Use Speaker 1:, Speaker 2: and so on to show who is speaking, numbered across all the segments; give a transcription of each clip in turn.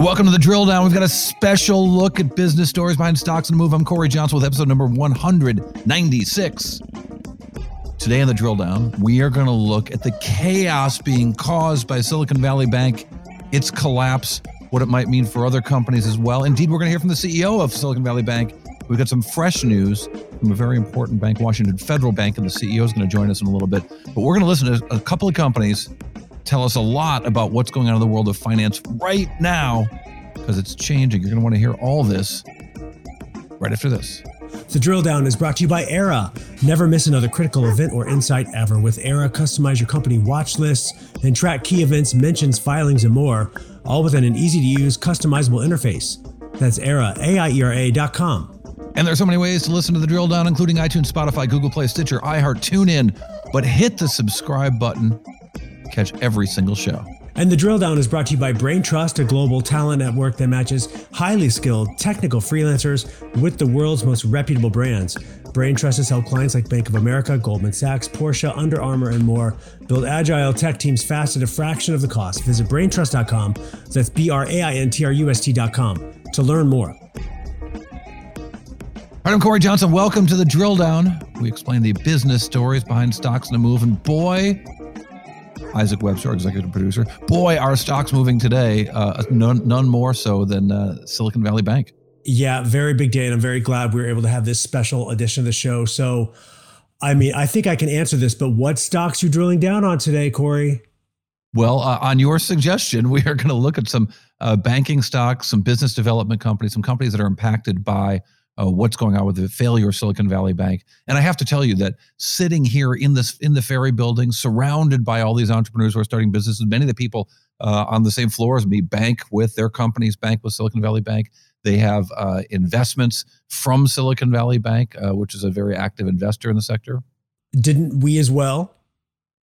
Speaker 1: Welcome to the drill down. We've got a special look at business stories behind stocks and move. I'm Cory Johnson with episode number 196. Today on the drill down, we are going to look at the chaos being caused by Silicon Valley Bank, its collapse, what it might mean for other companies as well. Indeed, we're going to hear from the CEO of Silicon Valley Bank. We've got some fresh news from a very important bank, Washington Federal Bank, and the CEO is going to join us in a little bit. But we're going to listen to a couple of companies tell us a lot about what's going on in the world of finance right now because it's changing. You're going to want to hear all this right after this.
Speaker 2: The drill down is brought to you by Aiera. Never miss another critical event or insight ever. With Aiera, customize your company watch lists and track key events, mentions, filings, and more, all within an easy to use, customizable interface. That's Aiera, A-I-E-R-A dot com.
Speaker 1: And there are so many ways to listen to the drill down, including iTunes, Spotify, Google Play, Stitcher, iHeart, TuneIn. But hit the subscribe button catch every single show.
Speaker 2: And the drill down is brought to you by Braintrust, a global talent network that matches highly skilled technical freelancers with the world's most reputable brands. Braintrust has helped clients like Bank of America, Goldman Sachs, Porsche, Under Armour, and more build agile tech teams fast at a fraction of the cost. Visit braintrust.com. That's B R A I N T R U S T.com to learn more.
Speaker 1: All right, I'm Cory Johnson. Welcome to the drill down. We explain the business stories behind stocks in a move, and boy, Isaac Webster, executive producer. Boy, our stocks moving today, uh, none, none more so than uh, Silicon Valley Bank.
Speaker 2: Yeah, very big day. And I'm very glad we were able to have this special edition of the show. So, I mean, I think I can answer this, but what stocks you drilling down on today, Cory?
Speaker 1: Well, uh, on your suggestion, we are going to look at some uh, banking stocks, some business development companies, some companies that are impacted by uh, what's going on with the failure of Silicon Valley Bank. And I have to tell you that sitting here in this in the ferry building, surrounded by all these entrepreneurs who are starting businesses, many of the people uh, on the same floor as me bank with their companies, bank with Silicon Valley Bank. They have uh, investments from Silicon Valley Bank, uh, which is a very active investor in the sector.
Speaker 2: Didn't we as well?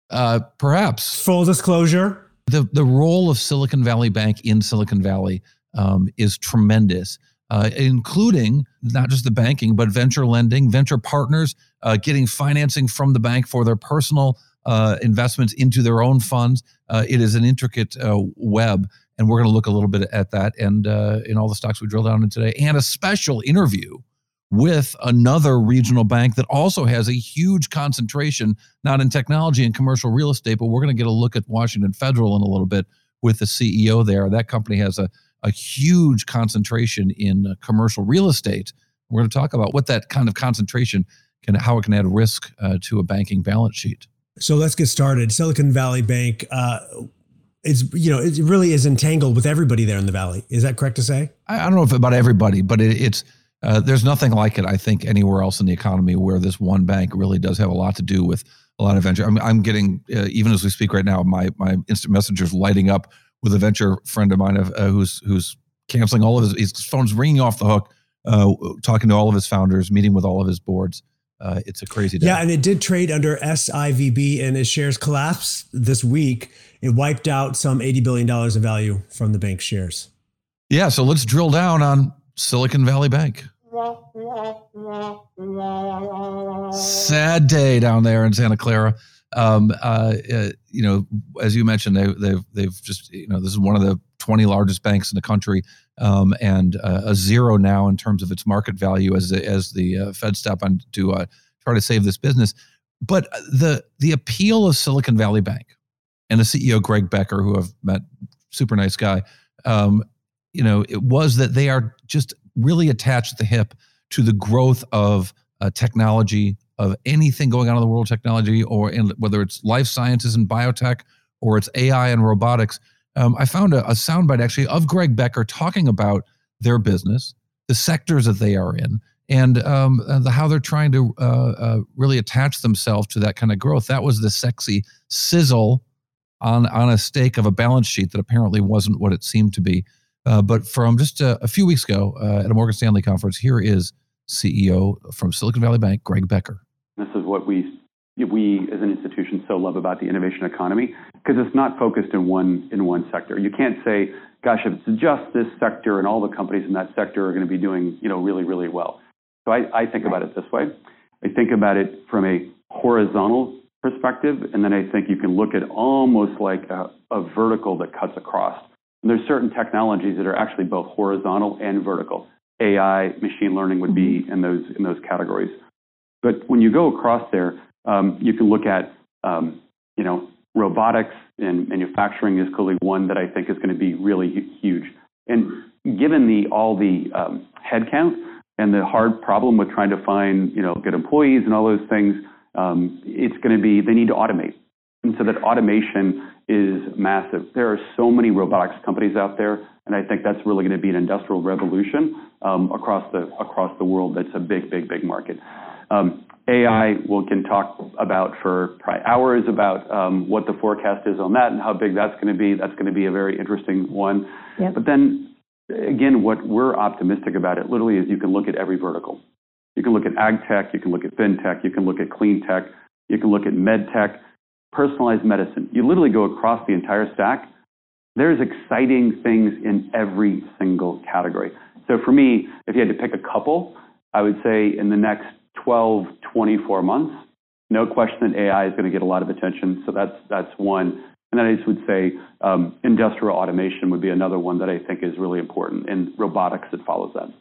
Speaker 1: Uh, perhaps.
Speaker 2: Full disclosure.
Speaker 1: The the role of Silicon Valley Bank in Silicon Valley um, is tremendous uh, including not just the banking, but venture lending, venture partners uh, getting financing from the bank for their personal uh, investments into their own funds. Uh, it is an intricate uh, web, and we're going to look a little bit at that and uh, in all the stocks we drill down in today, and a special interview with another regional bank that also has a huge concentration, not in technology and commercial real estate, but we're going to get a look at Washington Federal in a little bit with the CEO there. That company has a a huge concentration in uh, commercial real estate. We're going to talk about what that kind of concentration can, how it can add risk uh, to a banking balance sheet.
Speaker 2: So let's get started. Silicon Valley Bank, uh, it's you know it really is entangled with everybody there in the valley. Is that correct to say?
Speaker 1: I, I don't know if about everybody, but it, it's uh, there's nothing like it. I think anywhere else in the economy where this one bank really does have a lot to do with a lot of venture. I'm, I'm getting uh, even as we speak right now, my my instant messengers lighting up with a venture friend of mine uh, who's who's canceling all of his his phone's ringing off the hook, uh, talking to all of his founders, meeting with all of his boards. Uh, it's a crazy day.
Speaker 2: Yeah, and it did trade under SIVB, and as shares collapsed this week, it wiped out some eighty billion dollars of value from the bank shares.
Speaker 1: Yeah, so let's drill down on Silicon Valley Bank. Sad day down there in Santa Clara um, uh, uh, you know, as you mentioned, they, they've they've just you know this is one of the 20 largest banks in the country, um, and uh, a zero now in terms of its market value as the, as the uh, Fed step on to uh, try to save this business. But the the appeal of Silicon Valley Bank and the CEO Greg Becker, who I've met, super nice guy, um, you know, it was that they are just really attached at the hip to the growth of uh, technology, of anything going on in the world of technology, or in, whether it's life sciences and biotech, or it's AI and robotics. Um, I found a, a soundbite actually of Greg Becker talking about their business, the sectors that they are in, and um, the, how they're trying to uh, uh, really attach themselves to that kind of growth. That was the sexy sizzle on on a stake of a balance sheet that apparently wasn't what it seemed to be. Uh, but from just a, a few weeks ago uh, at a Morgan Stanley conference, here is CEO from Silicon Valley Bank, Greg Becker.
Speaker 3: What we we as an institution so love about the innovation economy because it's not focused in one in one sector. You can't say, "Gosh, if it's just this sector and all the companies in that sector are going to be doing you know really really well." So I, I think about it this way. I think about it from a horizontal perspective, and then I think you can look at almost like a, a vertical that cuts across. And there's certain technologies that are actually both horizontal and vertical. AI, machine learning would be mm-hmm. in those in those categories. But when you go across there, um, you can look at um, you know robotics and manufacturing is clearly one that I think is going to be really huge. And given the all the um, headcount and the hard problem with trying to find you know good employees and all those things, um, it's going to be they need to automate. And so that automation is massive. There are so many robotics companies out there, and I think that's really going to be an industrial revolution um, across the across the world. That's a big, big, big market. Um, AI, we can talk about for probably hours about um, what the forecast is on that and how big that's going to be. That's going to be a very interesting one. Yep. But then again, what we're optimistic about it literally is you can look at every vertical. You can look at ag tech, you can look at fintech, you can look at clean tech, you can look at med tech, personalized medicine. You literally go across the entire stack. There's exciting things in every single category. So for me, if you had to pick a couple, I would say in the next 12, 24 months, no question that AI is going to get a lot of attention. So that's that's one. And then I just would say um, industrial automation would be another one that I think is really important, and robotics that follows that.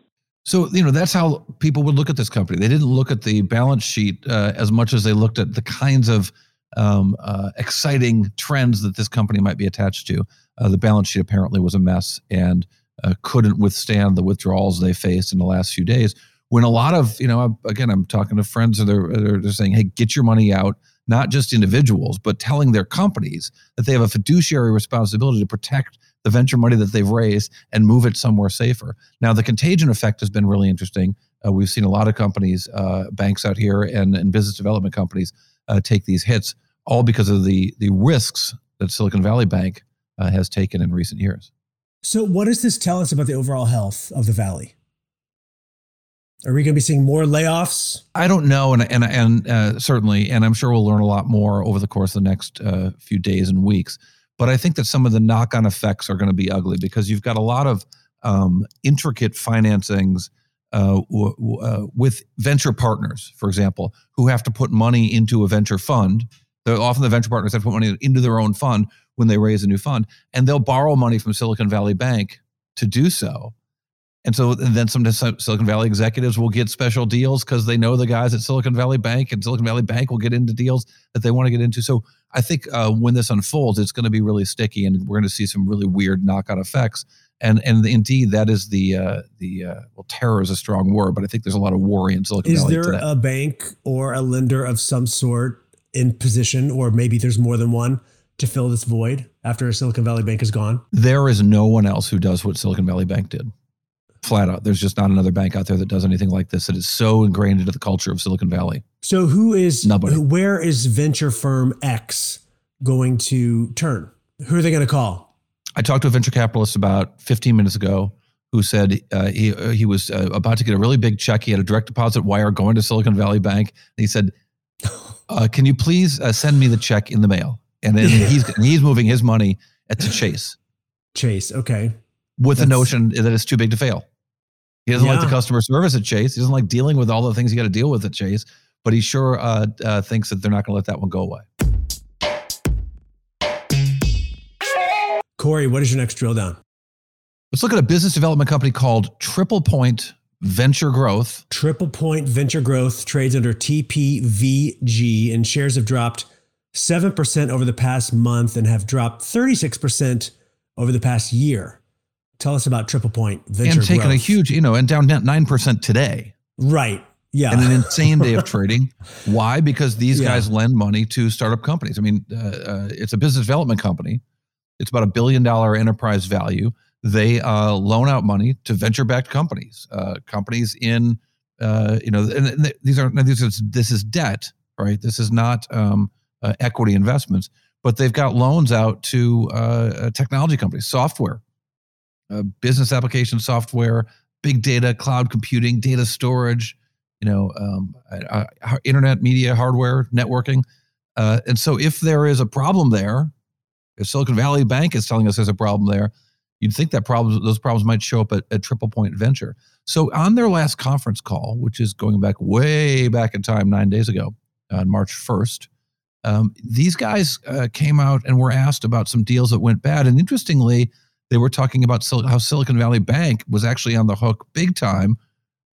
Speaker 1: So you know that's how people would look at this company. They didn't look at the balance sheet uh, as much as they looked at the kinds of um, uh, exciting trends that this company might be attached to. Uh, the balance sheet apparently was a mess and uh, couldn't withstand the withdrawals they faced in the last few days. When a lot of you know, again, I'm talking to friends, and they're they're saying, "Hey, get your money out." Not just individuals, but telling their companies that they have a fiduciary responsibility to protect the venture money that they've raised and move it somewhere safer. Now, the contagion effect has been really interesting. Uh, we've seen a lot of companies, uh, banks out here, and, and business development companies uh, take these hits, all because of the the risks that Silicon Valley Bank uh, has taken in recent years.
Speaker 2: So, what does this tell us about the overall health of the valley? Are we going to be seeing more layoffs?
Speaker 1: I don't know, and and and uh, certainly, and I'm sure we'll learn a lot more over the course of the next uh, few days and weeks. But I think that some of the knock-on effects are going to be ugly because you've got a lot of um, intricate financings uh, w- w- uh, with venture partners, for example, who have to put money into a venture fund. They're, often the venture partners have to put money into their own fund when they raise a new fund, and they'll borrow money from Silicon Valley Bank to do so. And so and then some Silicon Valley executives will get special deals because they know the guys at Silicon Valley Bank, and Silicon Valley Bank will get into deals that they want to get into. So I think uh, when this unfolds, it's going to be really sticky, and we're going to see some really weird knock-on effects. And and indeed, that is the uh, the uh, well, terror is a strong word, but I think there's a lot of worry in Silicon
Speaker 2: is
Speaker 1: Valley.
Speaker 2: Is there
Speaker 1: today.
Speaker 2: a bank or a lender of some sort in position, or maybe there's more than one? To fill this void after Silicon Valley Bank is gone?
Speaker 1: There is no one else who does what Silicon Valley Bank did flat out. There's just not another bank out there that does anything like this that is so ingrained into the culture of Silicon Valley.
Speaker 2: So who is
Speaker 1: nobody?
Speaker 2: Where is venture firm X going to turn? Who are they going to call?
Speaker 1: I talked to a venture capitalist about 15 minutes ago who said uh, he uh, he was uh, about to get a really big check. He had a direct deposit wire going to Silicon Valley Bank. And he said, uh, "Can you please uh, send me the check in the mail?" And then he's he's moving his money to Chase.
Speaker 2: Chase, okay.
Speaker 1: With That's, the notion that it's too big to fail. He doesn't yeah. like the customer service at Chase. He doesn't like dealing with all the things you got to deal with at Chase. But he sure uh, uh, thinks that they're not going to let that one go away.
Speaker 2: Cory, what is your next drill down?
Speaker 1: Let's look at a business development company called TriplePoint Venture Growth.
Speaker 2: TriplePoint Venture Growth trades under TPVG, and shares have dropped 7% over the past month and have dropped 36% over the past year. Tell us about TriplePoint Venture
Speaker 1: and taking
Speaker 2: growth.
Speaker 1: a huge, you know, and down nine percent today.
Speaker 2: Right. Yeah.
Speaker 1: And an insane day of trading. Why? Because these yeah. guys lend money to startup companies. I mean, uh, uh, it's a business development company. It's about a billion dollar enterprise value. They uh, loan out money to venture backed companies, uh, companies in, uh, you know, and, and these are these is this is debt, right? This is not um, uh, equity investments, but they've got loans out to technology companies, software uh, business application software, big data, cloud computing, data storage, you know, um, uh, internet media hardware, networking. Uh, and so, if there is a problem there, if Silicon Valley Bank is telling us there's a problem there, you'd think that problems, those problems might show up at, at TriplePoint Venture. So, on their last conference call, which is going back way back in time, nine days ago, on March 1st, um, these guys uh, came out and were asked about some deals that went bad. And interestingly, they were talking about Sil- how Silicon Valley Bank was actually on the hook big time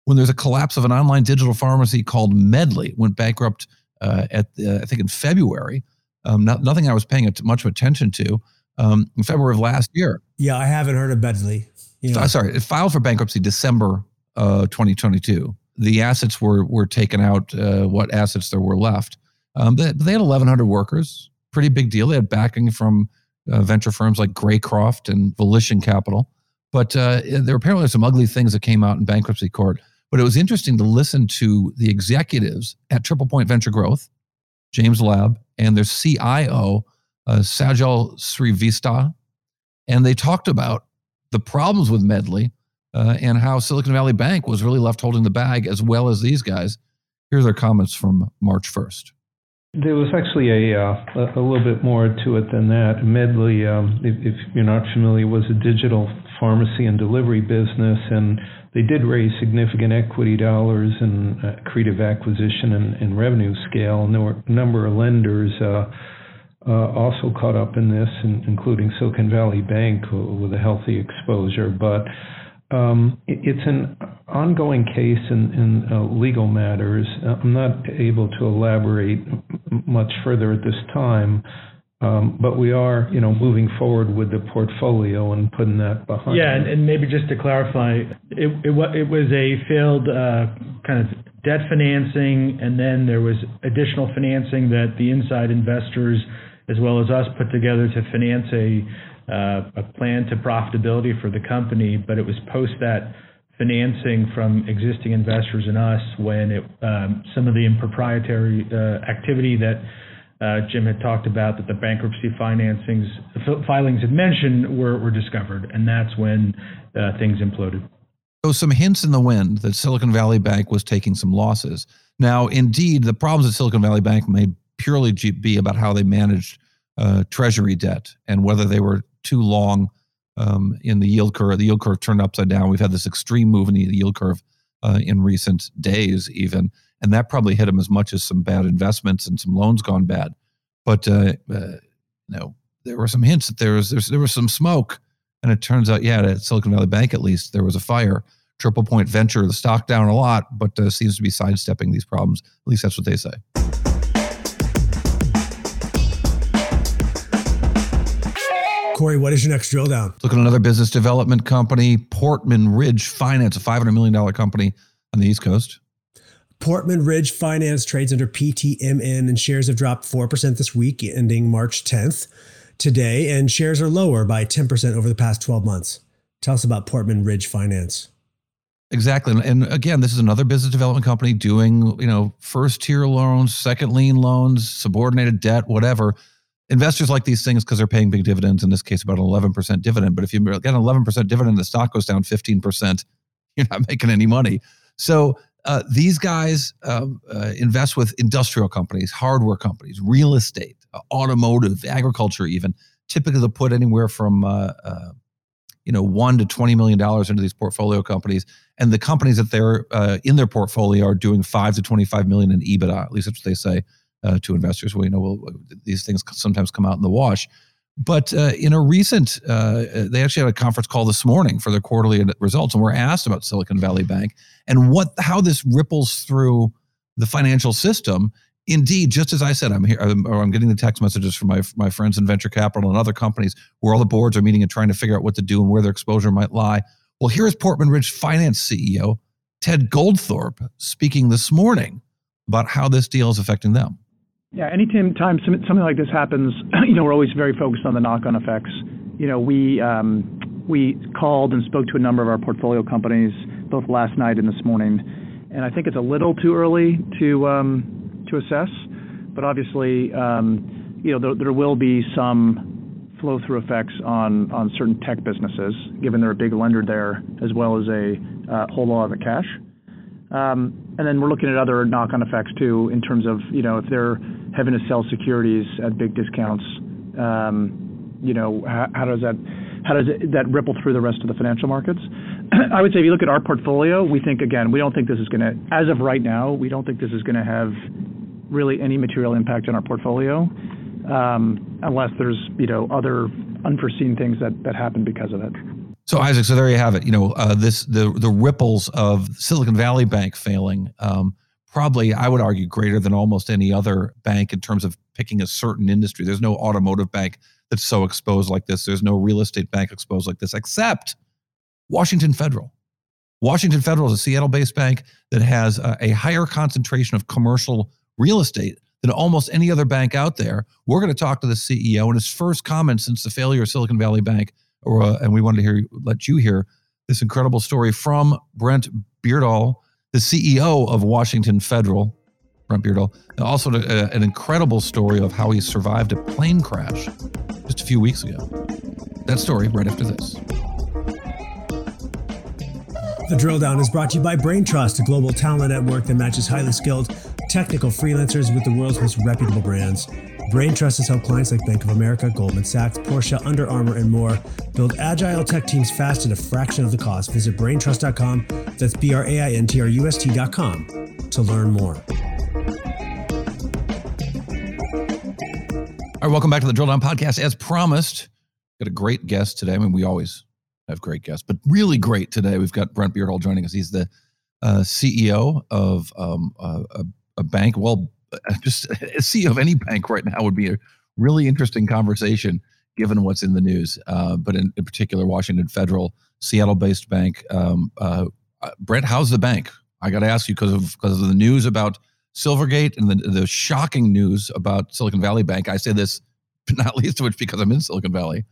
Speaker 1: when there's a collapse of an online digital pharmacy called Medly went bankrupt uh, at uh, I think in February. Um, not, nothing I was paying much attention to um, in February of last year.
Speaker 2: Yeah, I haven't heard of Medly.
Speaker 1: You know. Sorry, it filed for bankruptcy December uh, 2022. The assets were were taken out. Uh, what assets there were left? Um, they, they had 1,100 workers. Pretty big deal. They had backing from uh, venture firms like Greycroft and Volition Capital. But uh, there apparently some ugly things that came out in bankruptcy court. But it was interesting to listen to the executives at TriplePoint Venture Growth, James Labe, and their CIO, uh, Sajal Srivastava. And they talked about the problems with Medly uh, and how Silicon Valley Bank was really left holding the bag as well as these guys. Here's their comments from March 1st.
Speaker 4: There was actually a, uh, a little bit more to it than that. Medly, um, if, if, you're not familiar, was a digital pharmacy and delivery business, and they did raise significant equity dollars and uh, accretive acquisition and, and, revenue scale. And there were a number of lenders uh, uh, also caught up in this, including Silicon Valley Bank with a healthy exposure. But um, it's an ongoing case in, in uh, legal matters. I'm not able to elaborate much further at this time. Um, but we are, you know, moving forward with the portfolio and putting that behind.
Speaker 5: Yeah, and, and maybe just to clarify, it it, it was a failed uh, kind of debt financing, and then there was additional financing that the inside investors, as well as us, put together to finance a uh, a plan to profitability for the company. But it was post that financing from existing investors and us when it um, some of the improprietary uh, activity that uh, Jim had talked about that the bankruptcy financings filings had mentioned were, were discovered, and that's when uh, things imploded.
Speaker 1: So, some hints in the wind that Silicon Valley Bank was taking some losses. Now, indeed, the problems at Silicon Valley Bank may purely be about how they managed uh, treasury debt and whether they were too long um, in the yield curve. The yield curve turned upside down. We've had this extreme move in the yield curve uh, in recent days, even and that probably hit him as much as some bad investments and some loans gone bad. But uh, uh, you know, there were some hints that there was there was some smoke, and it turns out, yeah, at Silicon Valley Bank at least there was a fire. TriplePoint Venture, the stock down a lot, but uh, seems to be sidestepping these problems. At least that's what they say.
Speaker 2: Cory, what is your next drill down?
Speaker 1: Look at another business development company, Portman Ridge Finance, a $500 million company on the East Coast.
Speaker 2: Portman Ridge Finance trades under PTMN and shares have dropped 4% this week, ending March 10th today, and shares are lower by 10% over the past 12 months. Tell us about Portman Ridge Finance.
Speaker 1: Exactly. And again, this is another business development company doing, you know, first tier loans, second lien loans, subordinated debt, whatever. Investors like these things because they're paying big dividends, in this case, about an 11% dividend. But if you get an 11% dividend, and the stock goes down 15%, you're not making any money. So uh, these guys uh, uh, invest with industrial companies, hardware companies, real estate, uh, automotive, agriculture, even. Typically, they'll put anywhere from uh, uh, you know one to twenty million dollars into these portfolio companies, and the companies that they're in their portfolio are doing five to twenty-five million in EBITDA. At least that's what they say to investors. Well, you know, well, these things sometimes come out in the wash. But uh, in a recent, uh, they actually had a conference call this morning for their quarterly results, and we're asked about Silicon Valley Bank and what how this ripples through the financial system. Indeed, just as I said, I'm here, I'm, or I'm getting the text messages from my my friends in venture capital and other companies where all the boards are meeting and trying to figure out what to do and where their exposure might lie. Well, here is Portman Ridge Finance CEO Ted Goldthorpe speaking this morning about how this deal is affecting them.
Speaker 6: Yeah, anytime time something like this happens, you know, we're always very focused on the knock-on effects. You know, we um, we called and spoke to a number of our portfolio companies both last night and this morning, and I think it's a little too early to um, to assess, but obviously, um, you know, there, will be some flow-through effects on certain tech businesses, given they're a big lender there, as well as a uh, whole lot of the cash. And then we're looking at other knock-on effects too, in terms of you know if they're having to sell securities at big discounts. Um, you know, how, does that how does it, that ripple through the rest of the financial markets? I would say if you look at our portfolio, we think again, we don't think this is going to, as of right now, we don't think this is going to have really any material impact on our portfolio, um, unless there's you know other unforeseen things that that happen because of it.
Speaker 1: So Isaac, so there you have it. You know, uh, this the the ripples of Silicon Valley Bank failing. Um, probably, I would argue, greater than almost any other bank in terms of picking a certain industry. There's no automotive bank that's so exposed like this. There's no real estate bank exposed like this, except Washington Federal. Washington Federal is a Seattle based bank that has a, a, higher concentration of commercial real estate than almost any other bank out there. We're going to talk to the CEO and his first comment since the failure of Silicon Valley Bank. Or, uh, and we wanted to hear, let you hear this incredible story from Brent Beardall, the CEO of Washington Federal. Brent Beardall. Also, a, an incredible story of how he survived a plane crash just a few weeks ago. That story right after this.
Speaker 2: The Drill Down is brought to you by Braintrust, a global talent network that matches highly skilled technical freelancers with the world's most reputable brands. Braintrust has helped clients like Bank of America, Goldman Sachs, Porsche, Under Armour, and more build agile tech teams fast at a fraction of the cost. Visit braintrust.com, that's B R A I N T R U S T.com, to learn more.
Speaker 1: All right, welcome back to the Drill Down Podcast. As promised, got a great guest today. I mean, we always have great guests, but really great today. We've got Brent Beardall joining us. He's the uh, CEO of um, a, a, bank. Well, just a CEO of any bank right now would be a really interesting conversation given what's in the news. Uh, but in, in, particular, Washington Federal, Seattle-based bank. Um, uh, uh how's the bank? I got to ask you because of because of the news about Silvergate and the, the shocking news about Silicon Valley Bank. I say this not least of which because I'm in Silicon Valley.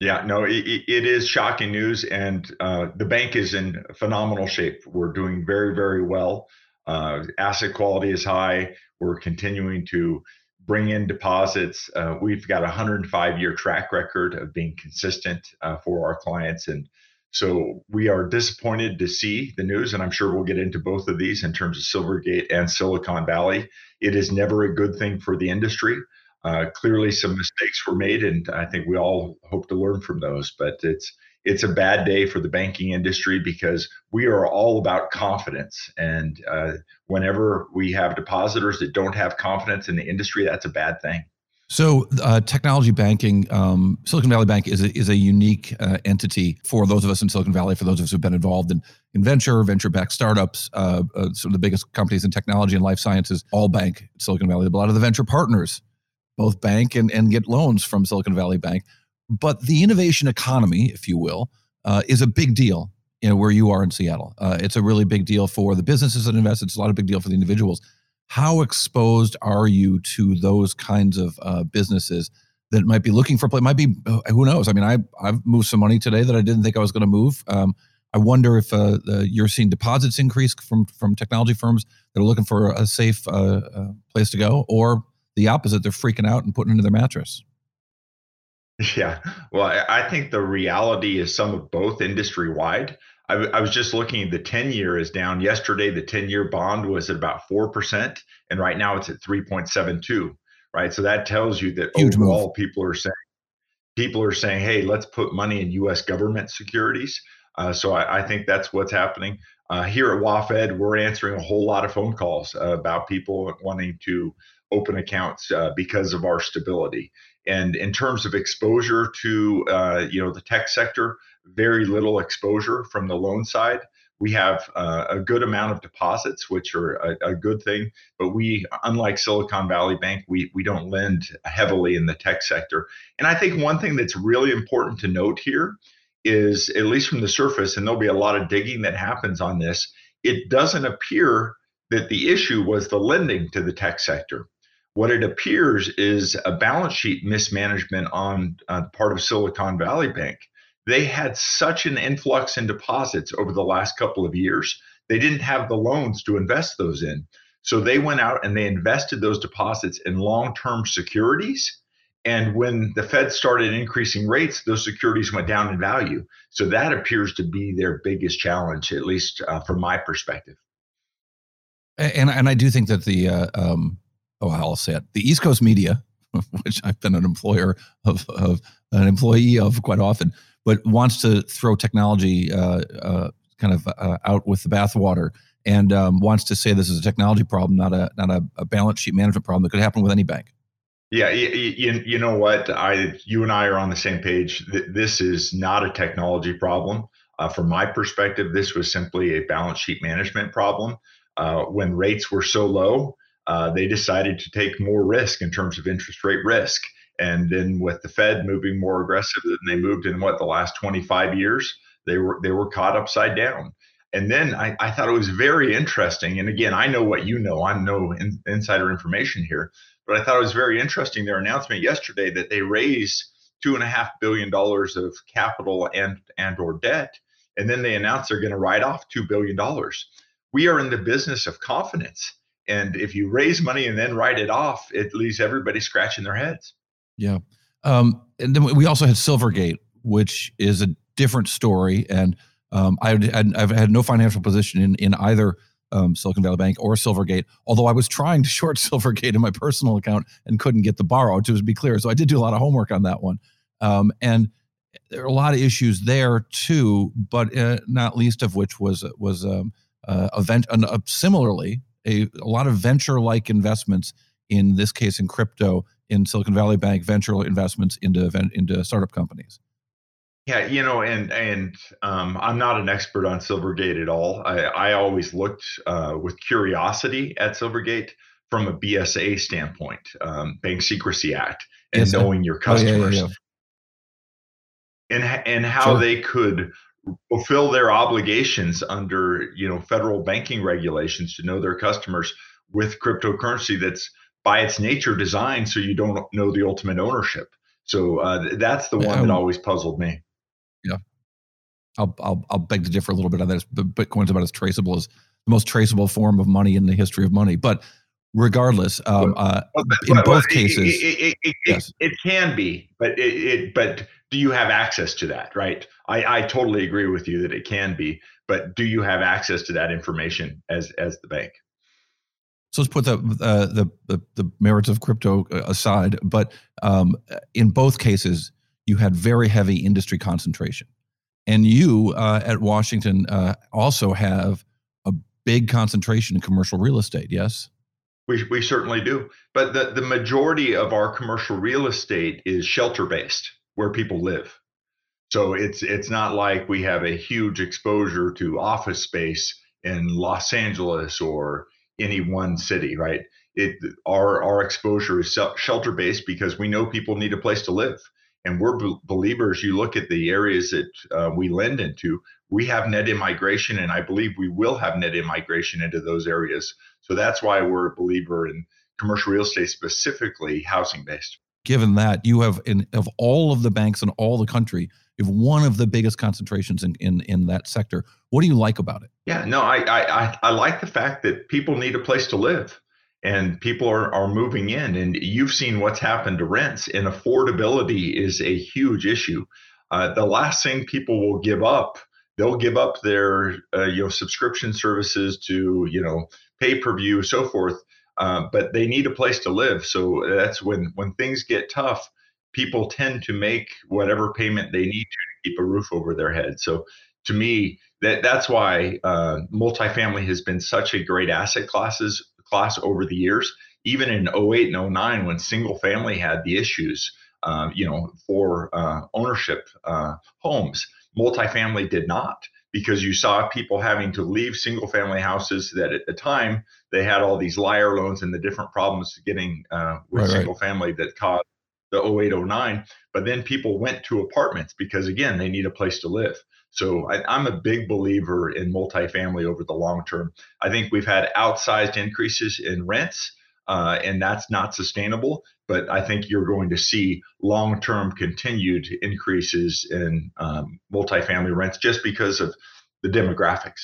Speaker 7: Yeah, no, it, it is shocking news, and uh, the bank is in phenomenal shape. We're doing very, very well. Uh, asset quality is high. We're continuing to bring in deposits. Uh, we've got a 105 year track record of being consistent uh, for our clients, and so we are disappointed to see the news, and I'm sure we'll get into both of these in terms of Silvergate and Silicon Valley. It is never a good thing for the industry. Uh, clearly, some mistakes were made, and I think we all hope to learn from those. But it's it's a bad day for the banking industry because we are all about confidence, and uh, whenever we have depositors that don't have confidence in the industry, that's a bad thing.
Speaker 1: So, uh, technology banking, um, Silicon Valley Bank is a, is a unique uh, entity for those of us in Silicon Valley, for those of us who've been involved in, in venture, venture backed startups, uh, uh, some of the biggest companies in technology and life sciences, all bank Silicon Valley. A lot of the venture partners both bank and, and get loans from Silicon Valley Bank. But the innovation economy, if you will, uh, is a big deal you know, where you are in Seattle. Uh, it's a really big deal for the businesses that invest. It's a lot of big deal for the individuals. How exposed are you to those kinds of uh, businesses that might be looking for play? Might be uh, who knows? I mean, I I've moved some money today that I didn't think I was going to move. Um, I wonder if uh, you're seeing deposits increase from from technology firms that are looking for a safe uh, uh, place to go, or the opposite. They're freaking out and putting into their mattress.
Speaker 7: Yeah. Well, I think the reality is some of both industry wide. I, I, was just looking, the 10 year is down. Yesterday, the 10 year bond was at about 4%, and right now it's at 3.72. Right. So that tells you that Huge overall move. people are saying, people are saying, hey, let's put money in US government securities. Uh, so I, I, think that's what's happening. Uh, here at WaFd, we're answering a whole lot of phone calls uh, about people wanting to open accounts uh, because of our stability. And in terms of exposure to uh, you know the tech sector, very little exposure from the loan side. We have uh, a good amount of deposits, which are a, a, good thing. But we, unlike Silicon Valley Bank, we we don't lend heavily in the tech sector. And I think one thing that's really important to note here is, at least from the surface, and there'll be a lot of digging that happens on this. It doesn't appear that the issue was the lending to the tech sector what it appears is a balance sheet mismanagement on uh, part of Silicon Valley Bank. They had such an influx in deposits over the last couple of years, they didn't have the loans to invest those in. So they went out and they invested those deposits in long term securities. And when the Fed started increasing rates, those securities went down in value. So that appears to be their biggest challenge, at least uh, from my perspective.
Speaker 1: And and I do think that the uh, um, oh, I'll say it, the East Coast media, which I've been an employer of, of an employee of quite often, but wants to throw technology uh, uh, kind of uh, out with the bathwater and um, wants to say this is a technology problem, not a not a, a, balance sheet management problem that could happen with any bank.
Speaker 7: Yeah, you, you know what? I you and I are on the same page. This is not a technology problem. Uh, from my perspective, this was simply a balance sheet management problem. Uh, when rates were so low, uh, they decided to take more risk in terms of interest rate risk. And then with the Fed moving more aggressive than they moved in what the last 25 years, they were they were caught upside down. And then I, I thought it was very interesting. And again, I know what you know. I'm no in, insider information here, but I thought it was very interesting their announcement yesterday that they raised two and a half billion dollars of capital and and or debt, and then they announced they're going to write off two billion dollars. We are in the business of confidence, and if you raise money and then write it off, it leaves everybody scratching their heads.
Speaker 1: Yeah, um, and then we also had Silvergate, which is a different story, and um, I had, I've had no financial position in in either um, Silicon Valley Bank or Silvergate. Although I was trying to short Silvergate in my personal account and couldn't get the borrow, to be clear. So I did do a lot of homework on that one, um, and there are a lot of issues there too. But uh, not least of which was was um, uh, event uh, similarly a, a lot of venture like investments in this case in crypto in Silicon Valley Bank venture investments into into startup companies.
Speaker 7: Yeah, you know, and and um, I'm not an expert on Silvergate at all. I, I always looked uh, with curiosity at Silvergate from a BSA standpoint, um, Bank Secrecy Act, and yes, knowing your customers, oh, yeah, yeah, yeah. and and how sure. they could fulfill their obligations under you know federal banking regulations to know their customers with cryptocurrency that's by its nature designed so you don't know the ultimate ownership. So uh, that's the one that always puzzled me.
Speaker 1: Yeah. I'll, I'll, I'll beg to differ a little bit on that. Bitcoin's about as traceable as the most traceable form of money in the history of money. But regardless, um, uh, in both cases,
Speaker 7: it, it, yes. it, can be, but it, but do you have access to that? Right. I, I totally agree with you that it can be, but do you have access to that information as as the bank?
Speaker 1: So let's put the, uh, the, the the merits of crypto uh, aside, but um, in both cases, you had very heavy industry concentration. And you uh, at Washington uh, also have a big concentration in commercial real estate, yes?
Speaker 7: We, we certainly do. But the, the majority of our commercial real estate is shelter based, where people live. So it's it's not like we have a huge exposure to office space in Los Angeles or any one city, right? It our our exposure is shelter based because we know people need a place to live and we're believers. You look at the areas that uh, we lend into, we have net immigration, and I believe we will have net immigration into those areas. So that's why we're a believer in commercial real estate, specifically housing based.
Speaker 1: Given that you have in of all of the banks in all the country, you have one of the biggest concentrations in in, in that sector. What do you like about it?
Speaker 7: Yeah, no, I, I I like the fact that people need a place to live and people are, are moving in and you've seen what's happened to rents and affordability is a huge issue uh, the last thing people will give up they'll give up their uh, you know subscription services to you know pay per view so forth uh, but they need a place to live. So that's when when things get tough people tend to make whatever payment they need to, to keep a roof over their head. So to me that that's why uh, multifamily has been such a great asset classes class over the years. Even in 08 and 09, when single family had the issues, uh, you know, for uh, ownership uh, homes, multifamily did not because you saw people having to leave single family houses that at the time they had all these liar loans and the different problems getting uh, with right, single right. family that caused the 0809 but then people went to apartments because again they need a place to live so I, am a big believer in multifamily over the long term. I think we've had outsized increases in rents, uh, and that's not sustainable. But I think you're going to see long term continued increases in um, multifamily rents just because of the demographics.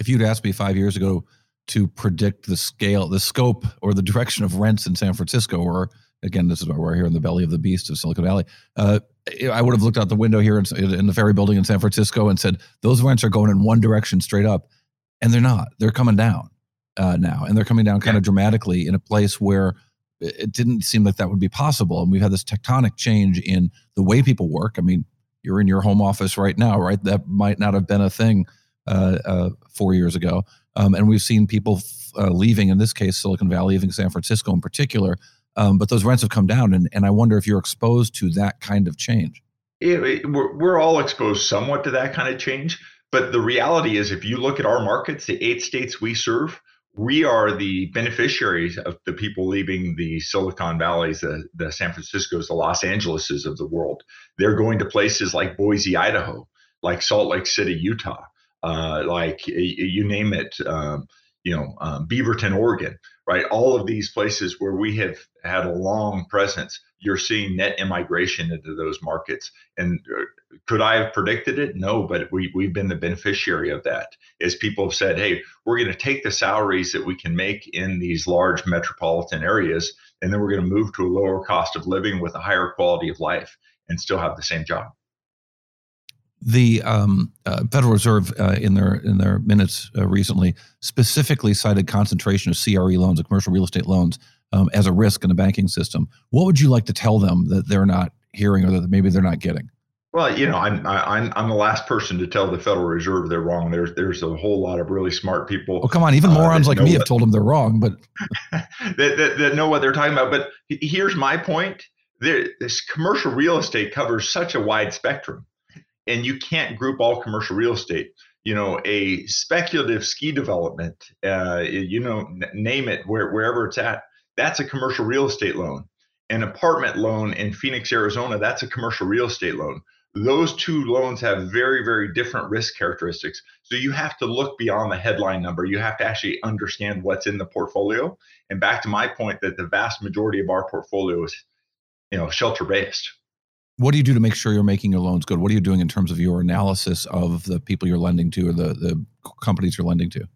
Speaker 1: If you'd asked me five years ago to predict the scale, the scope, or the direction of rents in San Francisco, or again, this is why we're here in the belly of the beast of Silicon Valley. Uh, I would have looked out the window here in, in, the ferry building in San Francisco and said those rents are going in one direction straight up, and they're not. They're coming down uh, now, and they're coming down kind yeah. of dramatically in a place where it didn't seem like that would be possible. And we've had this tectonic change in the way people work. I mean, you're in your home office right now, right? That might not have been a thing uh, uh four years ago. Um, and we've seen people uh, leaving, in this case, Silicon Valley, leaving San Francisco in particular, um, but those rents have come down, and and I wonder if you're exposed to that kind of change.
Speaker 7: It, it, we're, we're all exposed somewhat to that kind of change, but the reality is, if you look at our markets, the eight states we serve, we are the beneficiaries of the people leaving the Silicon Valleys, the, the San Franciscos, the Los Angeleses of the world. They're going to places like Boise, Idaho, like Salt Lake City, Utah, uh, like you name it, um, you know, um, Beaverton, Oregon, right? All of these places where we have had a long presence, you're seeing net immigration into those markets. And uh, could I have predicted it? No, but we, we've been the beneficiary of that. As people have said, hey, we're going to take the salaries that we can make in these large metropolitan areas, and then we're going to move to a lower cost of living with a higher quality of life and still have the same job.
Speaker 1: The um, uh, Federal Reserve, uh, in their in their minutes uh, recently, specifically cited concentration of CRE loans, of commercial real estate loans, um, as a risk in the banking system. What would you like to tell them that they're not hearing, or that maybe they're not getting?
Speaker 7: Well, you know, I'm I'm I'm the last person to tell the Federal Reserve they're wrong. There's there's a whole lot of really smart people.
Speaker 1: Oh, come on, even uh, morons uh, like me what, have told them they're wrong, but
Speaker 7: that, that, that know what they're talking about. But here's my point: there, this commercial real estate covers such a wide spectrum, and you can't group all commercial real estate. You know, a speculative ski development, uh, you know, name it where, wherever it's at, that's a commercial real estate loan. An apartment loan in Phoenix, Arizona, that's a commercial real estate loan those two loans have very, very different risk characteristics. So you have to look beyond the headline number. You have to actually understand what's in the portfolio. And back to my point that the vast majority of our portfolio is, you know, shelter based.
Speaker 1: What do you do to make sure you're making your loans good? What are you doing in terms of your analysis of the people you're lending to or the, the companies you're lending to?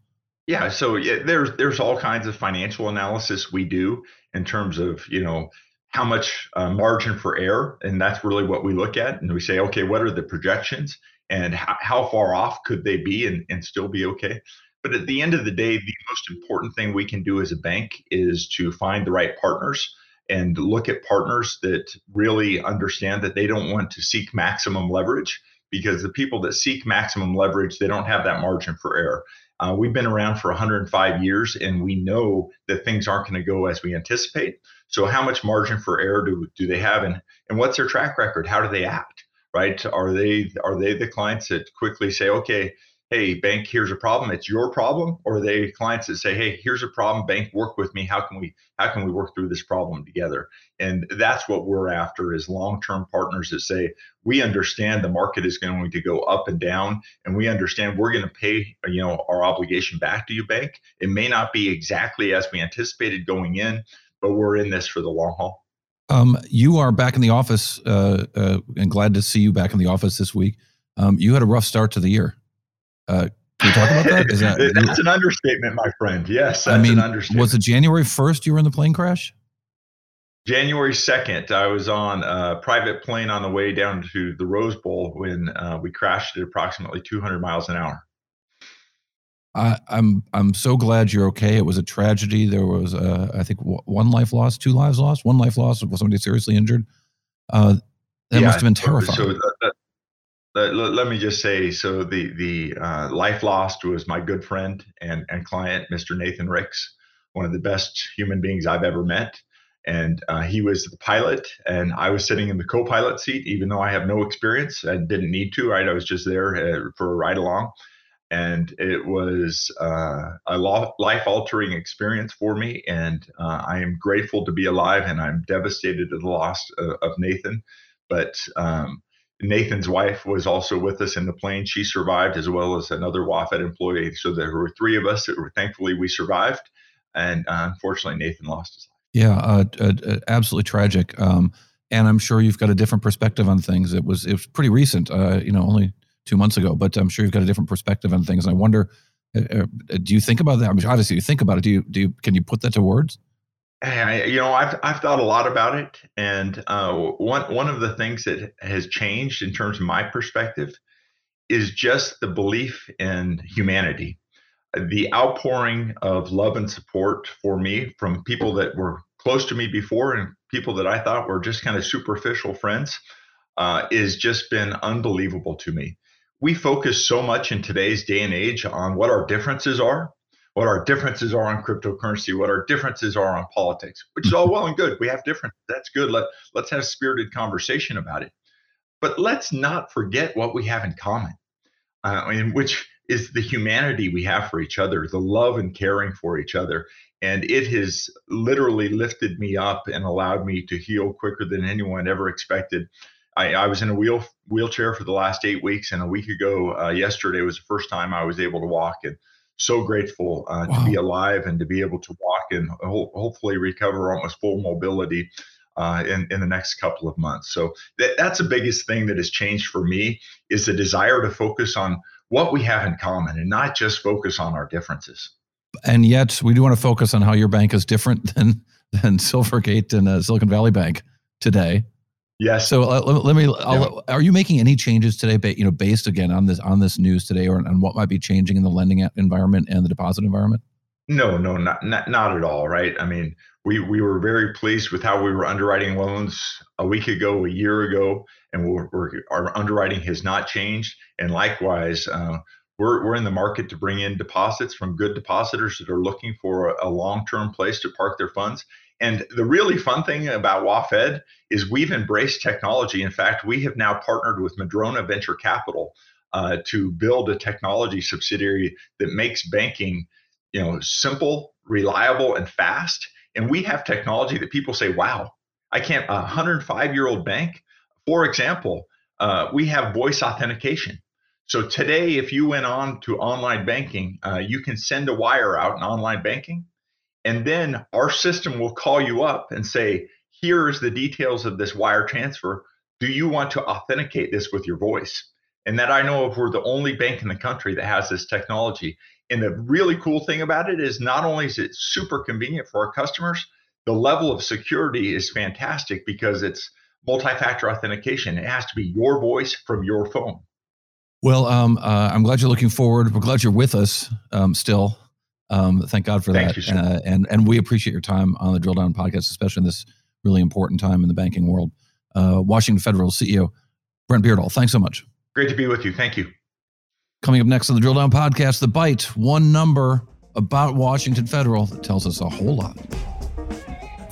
Speaker 7: Yeah, so there's there's all kinds of financial analysis we do in terms of you know how much uh, margin for error, and that's really what we look at. And we say, okay, what are the projections, and how, how far off could they be, and, and still be okay? But at the end of the day, the most important thing we can do as a bank is to find the right partners and look at partners that really understand that they don't want to seek maximum leverage because the people that seek maximum leverage they don't have that margin for error uh, we've been around for 105 years and we know that things aren't going to go as we anticipate so how much margin for error do, do they have and, and what's their track record? How do they act? Right? Are they are they the clients that quickly say, okay, hey, bank, here's a problem. It's your problem, or they clients that say, hey, here's a problem, bank, work with me. How can we how can we work through this problem together? And that's what we're after is long-term partners that say, we understand the market is going to go up and down, and we understand we're going to pay, you know, our obligation back to you, bank. It may not be exactly as we anticipated going in, but we're in this for the long haul.
Speaker 1: Um, you are back in the office, uh, uh, and glad to see you back in the office this week. Um, you had a rough start to the year. Uh, can we talk about that? Is that
Speaker 7: that's an understatement, my friend? Yes, I
Speaker 1: mean, was it January first you were in the plane crash?
Speaker 7: January 2nd, I was on a private plane on the way down to the Rose Bowl when uh, we crashed at approximately 200 miles an hour.
Speaker 1: I, am I'm so glad you're okay. It was a tragedy. There was, uh, I think, one life lost, two lives lost, one life lost. Was somebody seriously injured? Uh, that yeah, must have been terrifying. So that,
Speaker 7: let me just say, so the the uh, life lost was my good friend and and client, Mr. Nathan Ricks, one of the best human beings I've ever met. And uh, he was the pilot, and I was sitting in the co-pilot seat, even though I have no experience. and didn't need to, right? I was just there uh, for a ride along and it was uh, a life altering experience for me. And uh, I am grateful to be alive, and I'm devastated at the loss of, of Nathan. But um, Nathan's wife was also with us in the plane. She survived, as well as another WAFED employee. So there were three of us that were thankfully we survived. And uh, unfortunately, Nathan lost his life.
Speaker 1: Yeah, uh, uh, uh, absolutely tragic. Um, and I'm sure you've got a different perspective on things. It was it was pretty recent. you know, only two months ago, but I'm sure you've got a different perspective on things. And I wonder, uh, uh, do you think about that? I mean, obviously, you think about it. Do you? Do you? Can you put that to words?
Speaker 7: I, you know, I've I've thought a lot about it, and uh, one one of the things that has changed in terms of my perspective is just the belief in humanity, the outpouring of love and support for me from people that were close to me before and people that I thought were just kind of superficial friends, uh, is just been unbelievable to me we focus so much in today's day and age on what our differences are. What our differences are on cryptocurrency, what our differences are on politics, which is all well and good. We have different. That's good. Let let's have spirited conversation about it. But let's not forget what we have in common, uh, in which is the humanity we have for each other, the love and caring for each other. And it has literally lifted me up and allowed me to heal quicker than anyone ever expected. I, I was in a wheel wheelchair for the last eight weeks, and a week ago, uh, yesterday was the first time I was able to walk, and so grateful uh, wow. to be alive and to be able to walk and ho- hopefully recover almost full mobility uh, in, in the next couple of months. So that, that's the biggest thing that has changed for me is the desire to focus on what we have in common and not just focus on our differences.
Speaker 1: And yet we do want to focus on how your bank is different than, than Silvergate and uh, Silicon Valley Bank today.
Speaker 7: Yes.
Speaker 1: So uh, let, let, me. Yeah. Are you making any changes today, you know, based again on this on this news today, or on what might be changing in the lending environment and the deposit environment?
Speaker 7: No, no, not not not at all. Right. I mean, we we were very pleased with how we were underwriting loans a week ago, a year ago, and we're, we're our underwriting has not changed. And likewise, uh, we're we're in the market to bring in deposits from good depositors that are looking for a, a long term place to park their funds. And the really fun thing about WAFED is we've embraced technology. In fact, we have now partnered with Madrona Venture Capital uh, to build a technology subsidiary that makes banking, you know, simple, reliable, and fast. And we have technology that people say, "Wow, I can't." A 105-year-old bank, for example, uh, we have voice authentication. So today, if you went on to online banking, uh, you can send a wire out in online banking and then our system will call you up and say, here's the details of this wire transfer. Do you want to authenticate this with your voice? And that I know of, we're the only bank in the country that has this technology. And the really cool thing about it is not only is it super convenient for our customers, the level of security is fantastic because it's multi-factor authentication. It has to be your voice from your phone.
Speaker 1: Well, um, uh, I'm glad you're looking forward. We're glad you're with us um, still um, thank God for
Speaker 7: thank
Speaker 1: that.
Speaker 7: You,
Speaker 1: uh, and and we appreciate your time on the Drill Down podcast, especially in this really important time in the banking world. Uh, Washington Federal CEO Brent Beardall, thanks so much.
Speaker 7: Great to be with you. Thank you.
Speaker 1: Coming up next on the Drill Down podcast, the bite, one number about Washington Federal that tells us a whole lot.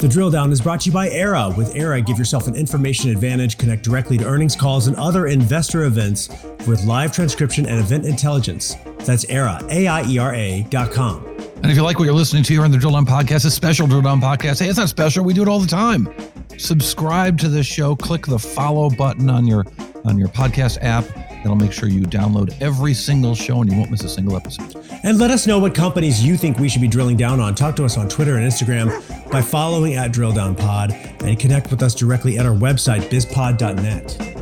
Speaker 2: The drill down is brought to you by Aiera. With Aiera, give yourself an information advantage, connect directly to earnings calls and other investor events with live transcription and event intelligence. That's Aiera, A I E R A dot com.
Speaker 1: And if you like what you're listening to here on the Drill Down Podcast, a special Drill Down Podcast, hey, it's not special. We do it all the time. Subscribe to this show. Click the follow button on your on your podcast app That'll make sure you download every single show and you won't miss a single episode.
Speaker 2: And let us know what companies you think we should be drilling down on. Talk to us on Twitter and Instagram by following at Drill Down Pod and connect with us directly at our website, bizpod.net.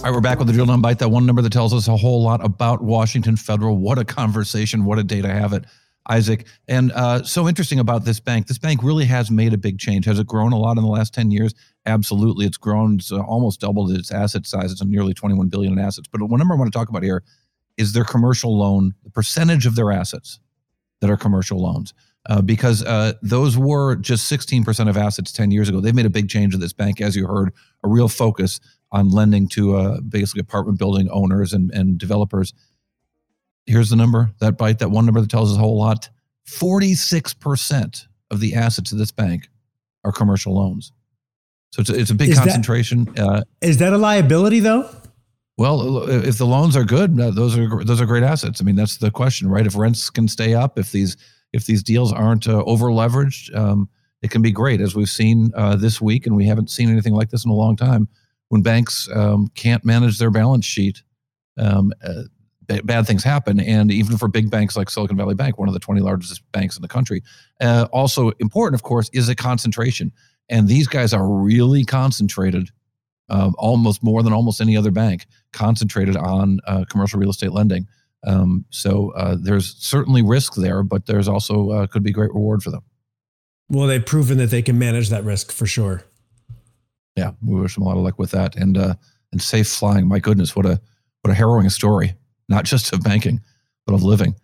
Speaker 1: All right, we're back with the Drill Down Bite, that one number that tells us a whole lot about Washington Federal. What a conversation. What a day to have it. Isaac. And uh, so interesting about this bank. This bank really has made a big change. Has it grown a lot in the last 10 years? Absolutely. It's grown it's almost doubled its asset size. It's nearly 21 billion in assets. But one number I want to talk about here is their commercial loan, the percentage of their assets that are commercial loans. Uh, because uh, those were just 16% of assets 10 years ago. They've made a big change in this bank, as you heard, a real focus on lending to uh, basically apartment building owners and, and developers here's the number that bite that one number that tells us a whole lot 46% of the assets of this bank are commercial loans so it's a, it's a big is concentration
Speaker 2: that, uh, is that a liability though
Speaker 1: well if the loans are good those are those are great assets i mean that's the question right if rents can stay up if these if these deals aren't uh, over leveraged um, it can be great as we've seen uh, this week and we haven't seen anything like this in a long time when banks um, can't manage their balance sheet um, uh, bad things happen. And even for big banks like Silicon Valley Bank, one of the 20 largest banks in the country, uh, also important, of course, is a concentration. And these guys are really concentrated, uh, almost more than almost any other bank, concentrated on uh, commercial real estate lending. Um, so uh, there's certainly risk there, but there's also uh, could be great reward for them.
Speaker 2: Well, they've proven that they can manage that risk for sure.
Speaker 1: Yeah, we wish them a lot of luck with that, and uh, and safe flying. My goodness, what a what a harrowing story not just of banking, but of living.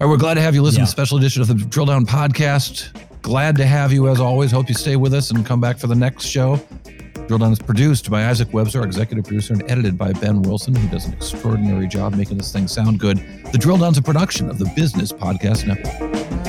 Speaker 1: All right, we're glad to have you listen yeah. to the special edition of the Drill Down podcast. Glad to have you as always. Hope you stay with us and come back for the next show. Drill Down is produced by Isaac Webster, executive producer, and edited by Ben Wilson, who does an extraordinary job making this thing sound good. The Drill Down's a production of the Business Podcast Network.